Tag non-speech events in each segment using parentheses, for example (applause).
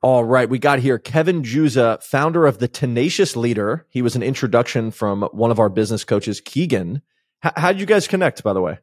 All right, we got here Kevin Juza, founder of the Tenacious Leader. He was an introduction from one of our business coaches, Keegan. H- how did you guys connect, by the way?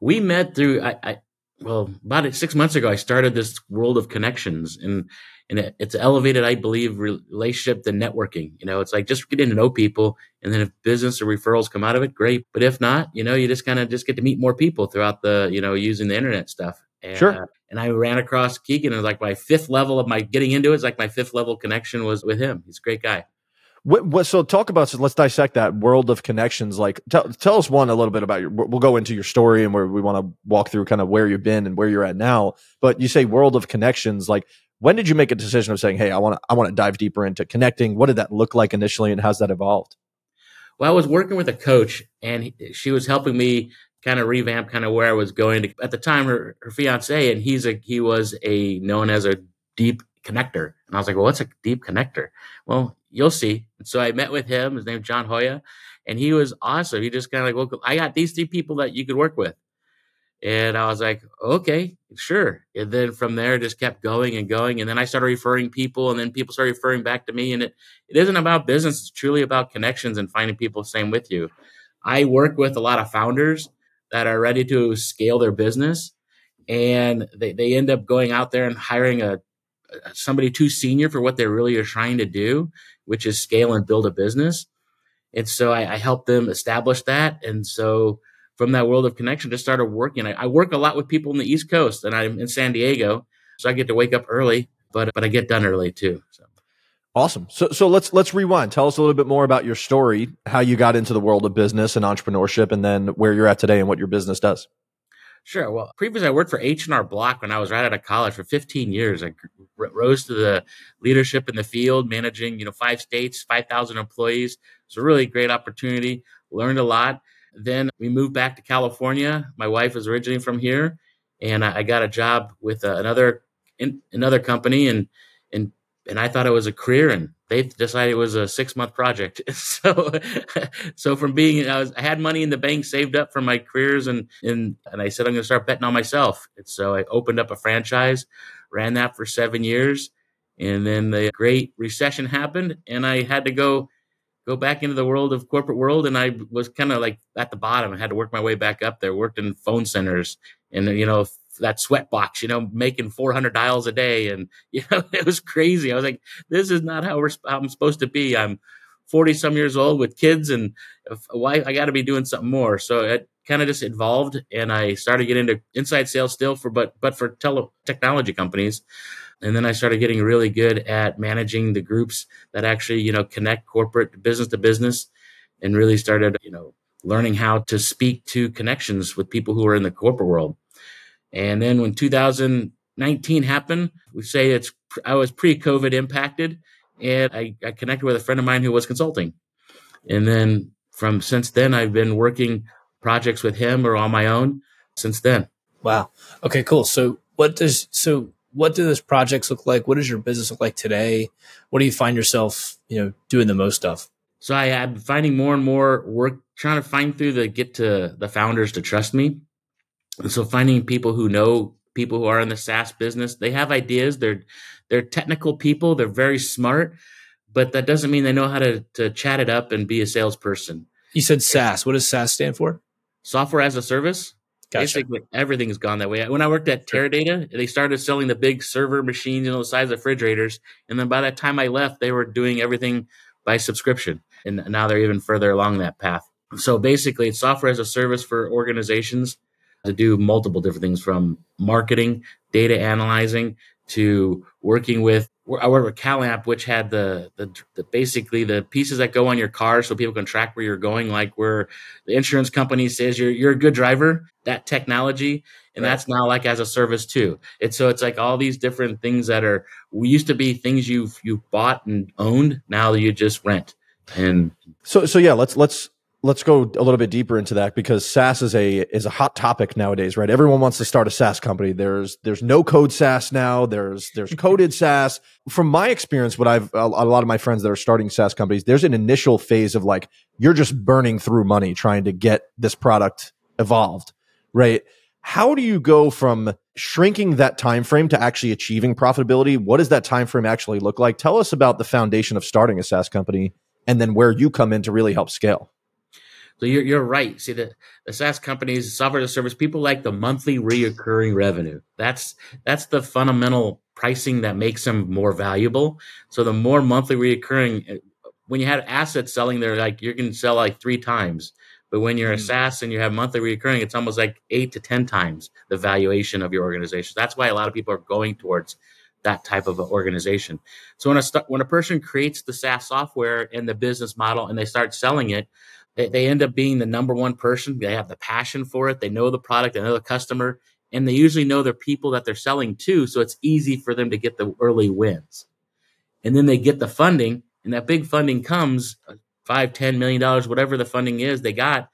We met through I, I well about six months ago. I started this world of connections, and and it, it's elevated, I believe, relationship to networking. You know, it's like just getting to know people, and then if business or referrals come out of it, great. But if not, you know, you just kind of just get to meet more people throughout the you know using the internet stuff. And, sure. Uh, and I ran across Keegan, and like my fifth level of my getting into it. it is like my fifth level connection was with him. He's a great guy. What, what, so talk about so let's dissect that world of connections like tell, tell us one a little bit about your we'll go into your story and where we want to walk through kind of where you've been and where you're at now but you say world of connections like when did you make a decision of saying hey i want to i want to dive deeper into connecting what did that look like initially and how's that evolved well i was working with a coach and he, she was helping me kind of revamp kind of where I was going to, at the time her, her fiance and he's a he was a known as a deep connector. And I was like well what's a deep connector? Well you'll see. And so I met with him his name's John Hoya and he was awesome. He just kind of like well I got these three people that you could work with. And I was like okay sure. And then from there just kept going and going and then I started referring people and then people started referring back to me and it it isn't about business it's truly about connections and finding people same with you. I work with a lot of founders that are ready to scale their business and they, they end up going out there and hiring a, somebody too senior for what they really are trying to do, which is scale and build a business. And so I, I help them establish that. And so from that world of connection, just started working. I, I, work a lot with people in the East Coast, and I'm in San Diego, so I get to wake up early, but but I get done early too. So. Awesome. So so let's let's rewind. Tell us a little bit more about your story, how you got into the world of business and entrepreneurship, and then where you're at today and what your business does. Sure. Well, previously I worked for H and R Block when I was right out of college for 15 years. I rose to the leadership in the field, managing you know five states, 5,000 employees. It's a really great opportunity. Learned a lot. Then we moved back to California. My wife is originally from here, and I got a job with uh, another in, another company and and I thought it was a career, and they decided it was a six month project. (laughs) so, so from being, I was, I had money in the bank saved up for my careers, and and and I said I'm going to start betting on myself. And so I opened up a franchise, ran that for seven years, and then the Great Recession happened, and I had to go go back into the world of corporate world and i was kind of like at the bottom i had to work my way back up there worked in phone centers and you know that sweat box, you know, making 400 dials a day. And, (laughs) you know, it was crazy. I was like, this is not how, how I'm supposed to be. I'm 40 some years old with kids and a wife. I got to be doing something more. So it kind of just evolved and I started getting into inside sales still for, but, but for tele technology companies. And then I started getting really good at managing the groups that actually, you know, connect corporate business to business and really started, you know, learning how to speak to connections with people who are in the corporate world and then when 2019 happened, we say it's I was pre-COVID impacted, and I, I connected with a friend of mine who was consulting. And then from since then, I've been working projects with him or on my own since then. Wow. Okay, cool. So what does so what do those projects look like? What does your business look like today? What do you find yourself, you know, doing the most of? So I am finding more and more work trying to find through the get to the founders to trust me. And so finding people who know people who are in the SaaS business, they have ideas. They're they're technical people. They're very smart, but that doesn't mean they know how to to chat it up and be a salesperson. You said SaaS. What does SaaS stand for? Software as a service. Gotcha. Basically, everything's gone that way. When I worked at Teradata, they started selling the big server machines, you know, the size of refrigerators. And then by that time I left, they were doing everything by subscription. And now they're even further along that path. So basically, it's software as a service for organizations to do multiple different things from marketing, data analyzing to working with I worked with CalAmp, which had the, the, the basically the pieces that go on your car so people can track where you're going, like where the insurance company says you're you're a good driver, that technology, and right. that's now like as a service too. It's so it's like all these different things that are we used to be things you've you bought and owned, now you just rent. And so so yeah, let's let's let's go a little bit deeper into that because SaaS is a is a hot topic nowadays, right? Everyone wants to start a SaaS company. There's there's no code SaaS now. There's there's (laughs) coded SaaS. From my experience, what I've a, lot of my friends that are starting SaaS companies, there's an initial phase of like you're just burning through money trying to get this product evolved, right? How do you go from shrinking that time frame to actually achieving profitability? What does that time frame actually look like? Tell us about the foundation of starting a SaaS company and then where you come in to really help scale. So you're, you're right. See, the, the SaaS companies, software as a service, people like the monthly reoccurring revenue. That's that's the fundamental pricing that makes them more valuable. So the more monthly reoccurring, when you have assets selling, they're like you can sell like three times. But when you're a hmm. SaaS and you have monthly reoccurring, it's almost like eight to 10 times the valuation of your organization. That's why a lot of people are going towards that type of organization. So when a, when a person creates the SaaS software and the business model and they start selling it, they, they end up being the number one person. They have the passion for it. They know the product, they know the customer, and they usually know their people that they're selling to. So it's easy for them to get the early wins. And then they get the funding and that big funding comes uh, five, ten million dollars, whatever the funding is they got,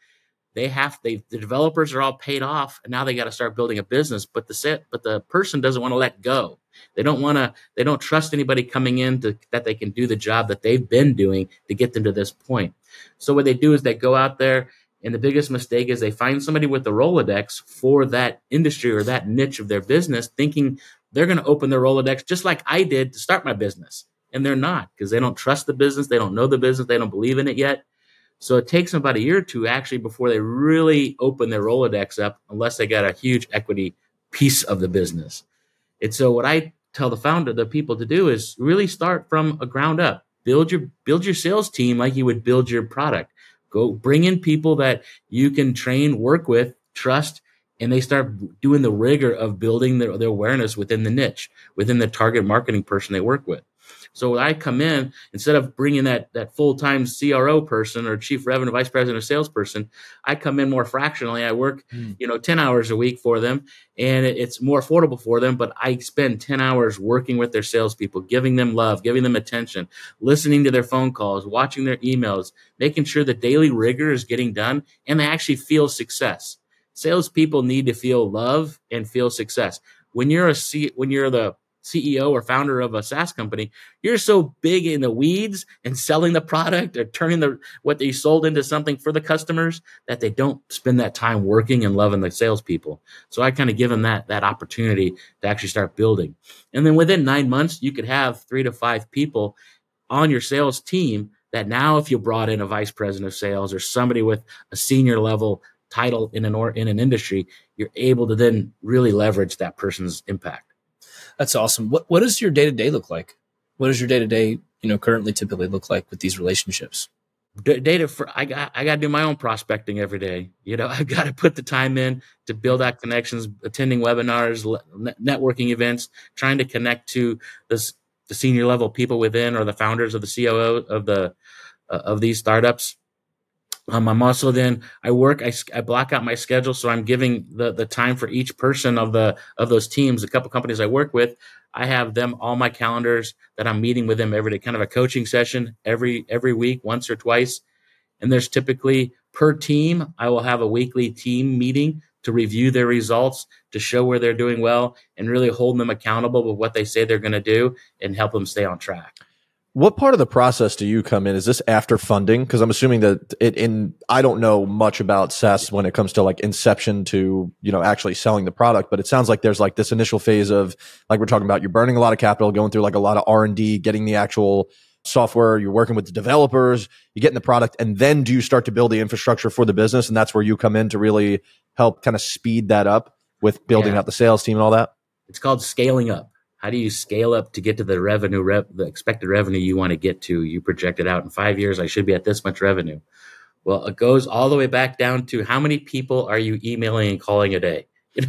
they have they the developers are all paid off, and now they got to start building a business. But the set, but the person doesn't want to let go. They don't want to. They don't trust anybody coming in to, that they can do the job that they've been doing to get them to this point. So what they do is they go out there, and the biggest mistake is they find somebody with the Rolodex for that industry or that niche of their business, thinking they're going to open their Rolodex just like I did to start my business and they're not because they don't trust the business, they don't know the business, they don't believe in it yet. So it takes them about a year or two actually before they really open their Rolodex up, unless they got a huge equity piece of the business. And so what I tell the founder, the people to do is really start from a ground up. Build your build your sales team like you would build your product. Go bring in people that you can train, work with, trust, and they start doing the rigor of building their, their awareness within the niche, within the target marketing person they work with. So when I come in, instead of bringing that that full time CRO person or chief revenue vice president or salesperson, I come in more fractionally. I work, mm. you know, ten hours a week for them, and it's more affordable for them. But I spend ten hours working with their salespeople, giving them love, giving them attention, listening to their phone calls, watching their emails, making sure the daily rigor is getting done, and they actually feel success. Salespeople need to feel love and feel success. When you're a C, when you're the CEO or founder of a SaaS company, you're so big in the weeds and selling the product or turning the what they sold into something for the customers that they don't spend that time working and loving the salespeople. So I kind of give them that that opportunity to actually start building. And then within nine months, you could have three to five people on your sales team that now if you brought in a vice president of sales or somebody with a senior level title in an or in an industry, you're able to then really leverage that person's impact. That's awesome. What what does your day to day look like? What does your day to day, you know, currently typically look like with these relationships? data for I got I got to do my own prospecting every day. You know, (laughs) I've got to put the time in to build out connections, attending webinars, networking events, trying to connect to this the senior level people within or the founders of the COO of the uh, of these startups. Um, I'm also then I work I, I block out my schedule so I'm giving the the time for each person of the of those teams. A couple companies I work with, I have them all my calendars that I'm meeting with them every day, kind of a coaching session every every week, once or twice. And there's typically per team, I will have a weekly team meeting to review their results, to show where they're doing well, and really hold them accountable with what they say they're going to do and help them stay on track. What part of the process do you come in? Is this after funding? Because I'm assuming that it in I don't know much about SaaS when it comes to like inception to you know actually selling the product, but it sounds like there's like this initial phase of like we're talking about you're burning a lot of capital, going through like a lot of R and D, getting the actual software, you're working with the developers, you get in the product, and then do you start to build the infrastructure for the business? And that's where you come in to really help kind of speed that up with building yeah. out the sales team and all that. It's called scaling up how do you scale up to get to the revenue rev, the expected revenue you want to get to? You project it out in five years i should be at this much revenue. Well it goes all the way back down to how many people are you emailing and calling a day? (laughs)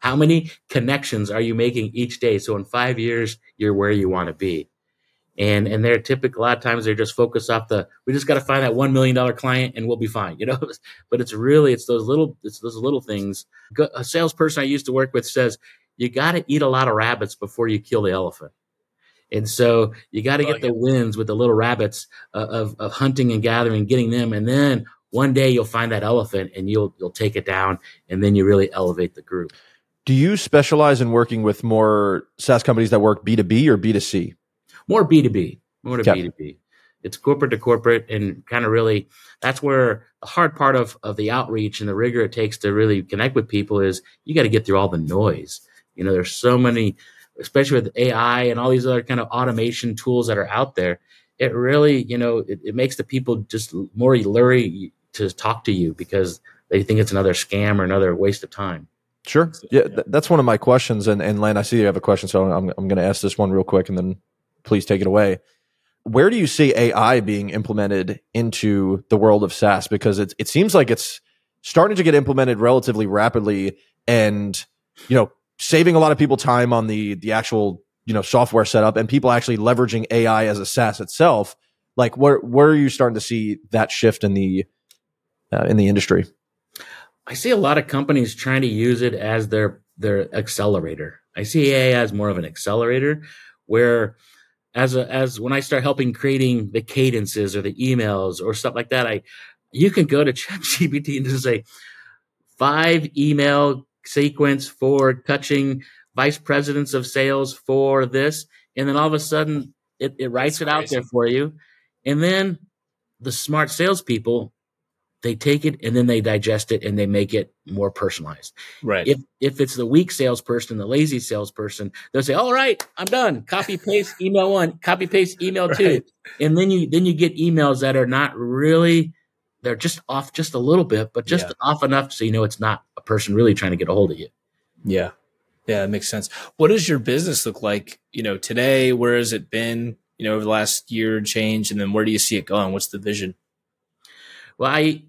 How many connections are you making each day? So in five years you're where you want to be. And and they're typical a lot of times they're just focused off the we just got to find that one million dollar client and we'll be fine (laughs) you know? But it's really it's those little it's those little things. A salesperson i used to work with says you got to eat a lot of rabbits before you kill the elephant. And so you got to get the wins with the little rabbits uh, of, of hunting and gathering, getting them. And then one day you'll find that elephant and you'll, you'll take it down and then you really elevate the group. Do you specialize in working with more SaaS companies that work B2B or B2C? More B2B, more to okay. B2B. It's corporate to corporate and kind of really that's where the hard part of, of the outreach and the rigor it takes to really connect with people is you got to get through all the noise. You know, there's so many, especially with AI and all these other kind of automation tools that are out there. It really, you know, it, it makes the people just more leery to talk to you because they think it's another scam or another waste of time. Sure. Yeah, th- that's one of my questions. And, and Len, I see you have a question, so I'm, I'm going to ask this one real quick and then please take it away where do you see AI being implemented into the world of SaaS? Because it, it seems like it's starting to get implemented relatively rapidly and, you know, saving a lot of people time on the, the actual, you know, software setup and people actually leveraging AI as a SaaS itself. Like where, where are you starting to see that shift in the, uh, in the industry? I see a lot of companies trying to use it as their, their accelerator. I see AI as more of an accelerator where, as a, as when I start helping creating the cadences or the emails or stuff like that, I you can go to (laughs) ChatGPT and just say five email sequence for touching vice presidents of sales for this, and then all of a sudden it, it writes That's it crazy. out there for you, and then the smart salespeople they take it and then they digest it and they make it more personalized. Right. If if it's the weak salesperson, the lazy salesperson, they'll say, "All right, I'm done. Copy paste email one, copy paste email (laughs) right. two, and then you then you get emails that are not really they're just off just a little bit, but just yeah. off enough so you know it's not a person really trying to get a hold of you. Yeah. Yeah, it makes sense. What does your business look like, you know, today? Where has it been, you know, over the last year and change? And then where do you see it going? What's the vision? Well, I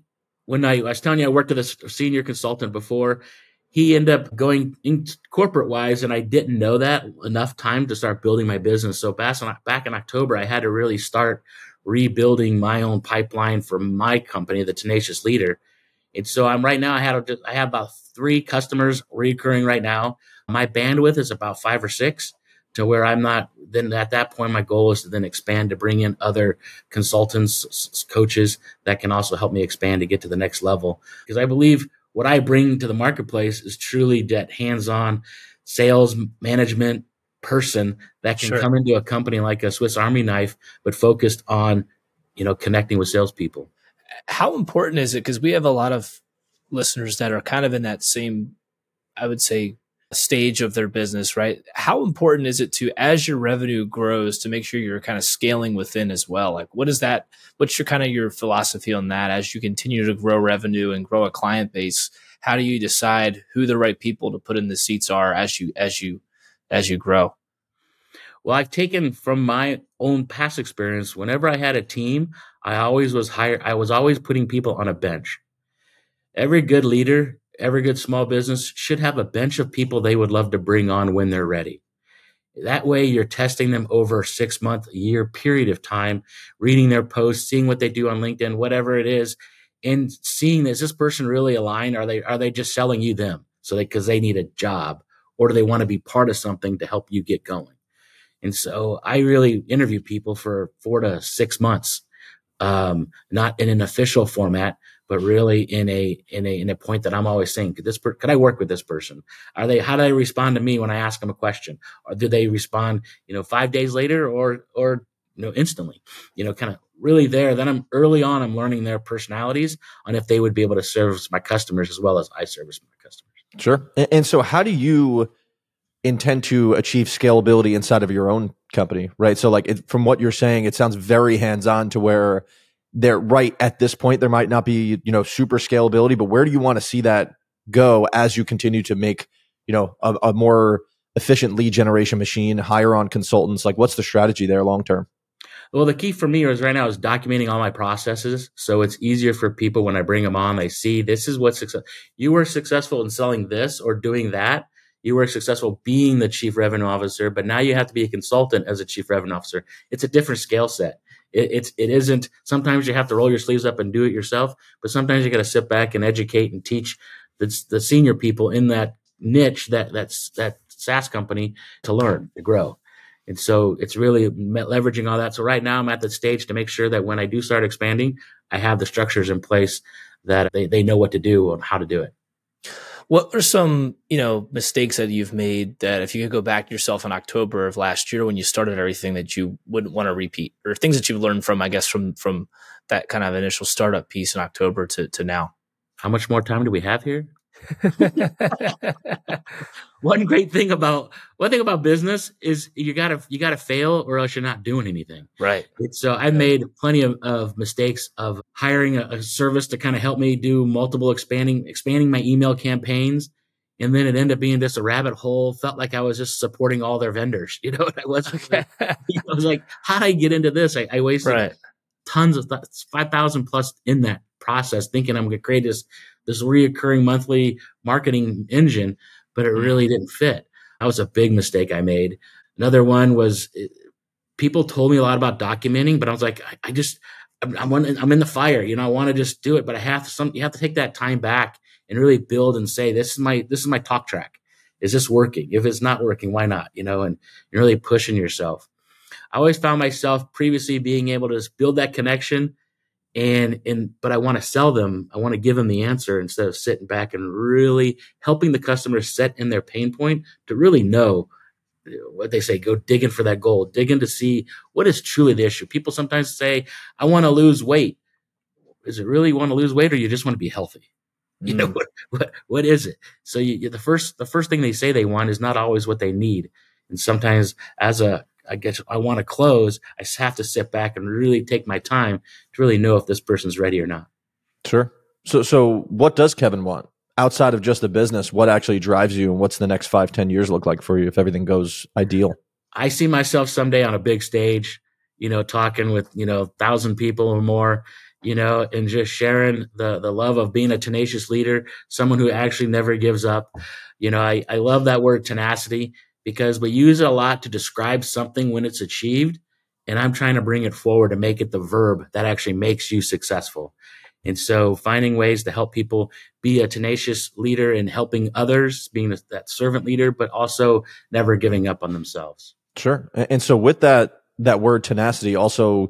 when I, I, was telling you I worked with a senior consultant before, he ended up going in corporate wise, and I didn't know that enough time to start building my business. So back in, back in October, I had to really start rebuilding my own pipeline for my company, the Tenacious Leader. And so I'm right now. I had I have about three customers recurring right now. My bandwidth is about five or six to where I'm not then at that point my goal is to then expand to bring in other consultants coaches that can also help me expand to get to the next level because I believe what I bring to the marketplace is truly that hands-on sales management person that can sure. come into a company like a Swiss Army knife but focused on you know connecting with salespeople. How important is it because we have a lot of listeners that are kind of in that same I would say stage of their business, right? How important is it to, as your revenue grows, to make sure you're kind of scaling within as well? Like, what is that? What's your kind of your philosophy on that as you continue to grow revenue and grow a client base? How do you decide who the right people to put in the seats are as you as you as you grow? Well, I've taken from my own past experience. Whenever I had a team, I always was higher. I was always putting people on a bench. Every good leader every good small business should have a bench of people they would love to bring on when they're ready. That way, you're testing them over a six month, year period of time, reading their posts, seeing what they do on LinkedIn, whatever it is, and seeing is this person really aligned? Are they are they just selling you them so they because they need a job, or do they want to be part of something to help you get going? And so I really interview people for four to six months, um, not in an official format, but really in a in a in a point that I'm always saying, could this per- could I work with this person? Are they how do they respond to me when I ask them a question? Or do they respond, you know, five days later or or you know instantly? You know, kind of really there. Then I'm early on. I'm learning their personalities on if they would be able to service my customers as well as I service my customers. Sure. And, and so, how do you intend to achieve scalability inside of your own company? Right. So, like it, from what you're saying, it sounds very hands on to where they're right at this point. There might not be, you know, super scalability, but where do you want to see that go as you continue to make, you know, a, a more efficient lead generation machine, hire on consultants? Like, what's the strategy there long term? Well, the key for me is right now is documenting all my processes. So it's easier for people when I bring them on, they see this is what success. You were successful in selling this or doing that. You were successful being the chief revenue officer, but now you have to be a consultant as a chief revenue officer. It's a different scale set. It, it's it isn't. Sometimes you have to roll your sleeves up and do it yourself, but sometimes you got to sit back and educate and teach the, the senior people in that niche that that's that SaaS company to learn to grow. And so it's really leveraging all that. So right now I'm at the stage to make sure that when I do start expanding, I have the structures in place that they, they know what to do and how to do it. What are some, you know, mistakes that you've made that if you could go back to yourself in October of last year when you started everything that you wouldn't want to repeat or things that you've learned from, I guess, from, from that kind of initial startup piece in October to, to now? How much more time do we have here? (laughs) one great thing about one thing about business is you gotta you gotta fail or else you're not doing anything. Right. So I've made plenty of, of mistakes of hiring a, a service to kind of help me do multiple expanding expanding my email campaigns. And then it ended up being just a rabbit hole. Felt like I was just supporting all their vendors. (laughs) You know, I wasn't. Like, I was like, how did I get into this? I, I wasted right. tons of th- five thousand plus in that process, thinking I'm going to create this this reoccurring monthly marketing engine, but it really didn't fit. That was a big mistake I made. Another one was eh, people told me a lot about documenting, but I was like, I, I just, I'm, I'm, I'm in the fire, you know, I want to just do it, but I have to, some, you have to take that time back and really build and say, this is my, this is my talk track. Is this working? If it's not working, why not? You know, and you're really pushing yourself. I always found myself previously being able to build that connection and and but I want to sell them. I want to give them the answer instead of sitting back and really helping the customer set in their pain point to really know what they say. Go digging for that goal, digging to see what is truly the issue. People sometimes say, "I want to lose weight." Is it really you want to lose weight, or you just want to be healthy? You know mm. what what what is it? So you, the first the first thing they say they want is not always what they need, and sometimes as a I guess I want to close, I have to sit back and really take my time to really know if this person's ready or not. Sure. So, so what does Kevin want outside of just the business? What actually drives you, and what's the next five, ten years look like for you if everything goes ideal? I see myself someday on a big stage, you know, talking with you know thousand people or more, you know, and just sharing the the love of being a tenacious leader, someone who actually never gives up. You know, I I love that word tenacity because we use it a lot to describe something when it's achieved. And I'm trying to bring it forward to make it the verb that actually makes you successful. And so finding ways to help people be a tenacious leader and helping others, being that servant leader, but also never giving up on themselves. Sure. And so with that, that word tenacity also,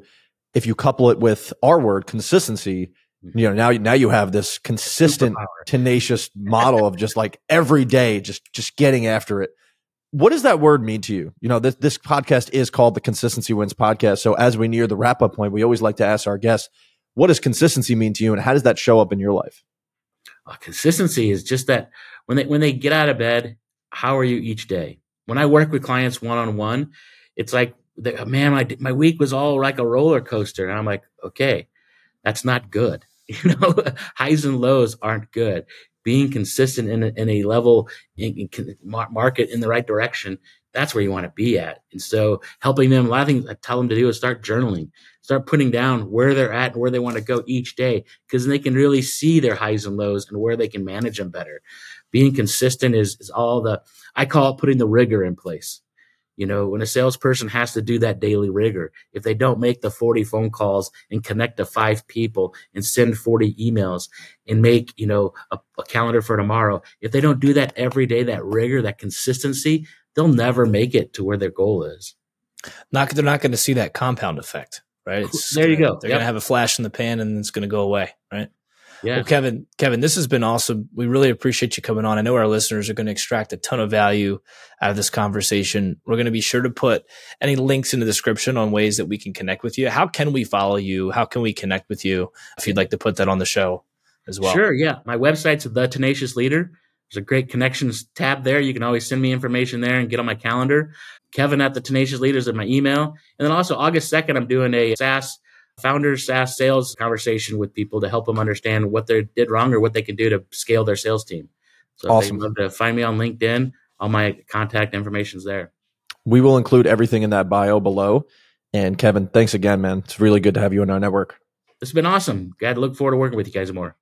if you couple it with our word consistency, mm-hmm. you know, now, now you have this consistent, tenacious model of just like every day, just, just getting after it what does that word mean to you? You know, this, this podcast is called the Consistency Wins podcast. So as we near the wrap up point, we always like to ask our guests, what does consistency mean to you and how does that show up in your life? Uh, consistency is just that when they, when they get out of bed, how are you each day? When I work with clients one on one, it's like, man, my, my week was all like a roller coaster. And I'm like, okay, that's not good. (laughs) You know, highs and lows aren't good being consistent in a, in a level in, in market in the right direction that's where you want to be at. And so helping them a lot of things i tell them to do is start journaling. Start putting down where they're at and where they want to go each day because they can really see their highs and lows and where they can manage them better. Being consistent is, is all the i call it putting the rigor in place you know, when a salesperson has to do that daily rigor, if they don't make the 40 phone calls and connect to five people and send 40 emails and make, you know, a, a calendar for tomorrow, if they don't do that every day, that rigor, that consistency, they'll never make it to where their goal is. Not, they're not going to see that compound effect, right? It's there you gonna, go. They're yep. going to have a flash in the pan and it's going to go away, right? Yeah. Well, Kevin, Kevin, this has been awesome. We really appreciate you coming on. I know our listeners are going to extract a ton of value out of this conversation. We're going to be sure to put any links in the description on ways that we can connect with you. How can we follow you? How can we connect with you? If you'd like to put that on the show as well. Sure. Yeah. My website's The Tenacious Leader. There's a great connections tab there. You can always send me information there and get on my calendar. Kevin at the Tenacious Leaders at my email. And then also August 2nd, I'm doing a SaaS founders SaaS sales conversation with people to help them understand what they did wrong or what they can do to scale their sales team. So awesome. if they love to find me on LinkedIn, all my contact information is there. We will include everything in that bio below. And Kevin, thanks again, man. It's really good to have you in our network. It's been awesome. Glad to look forward to working with you guys more.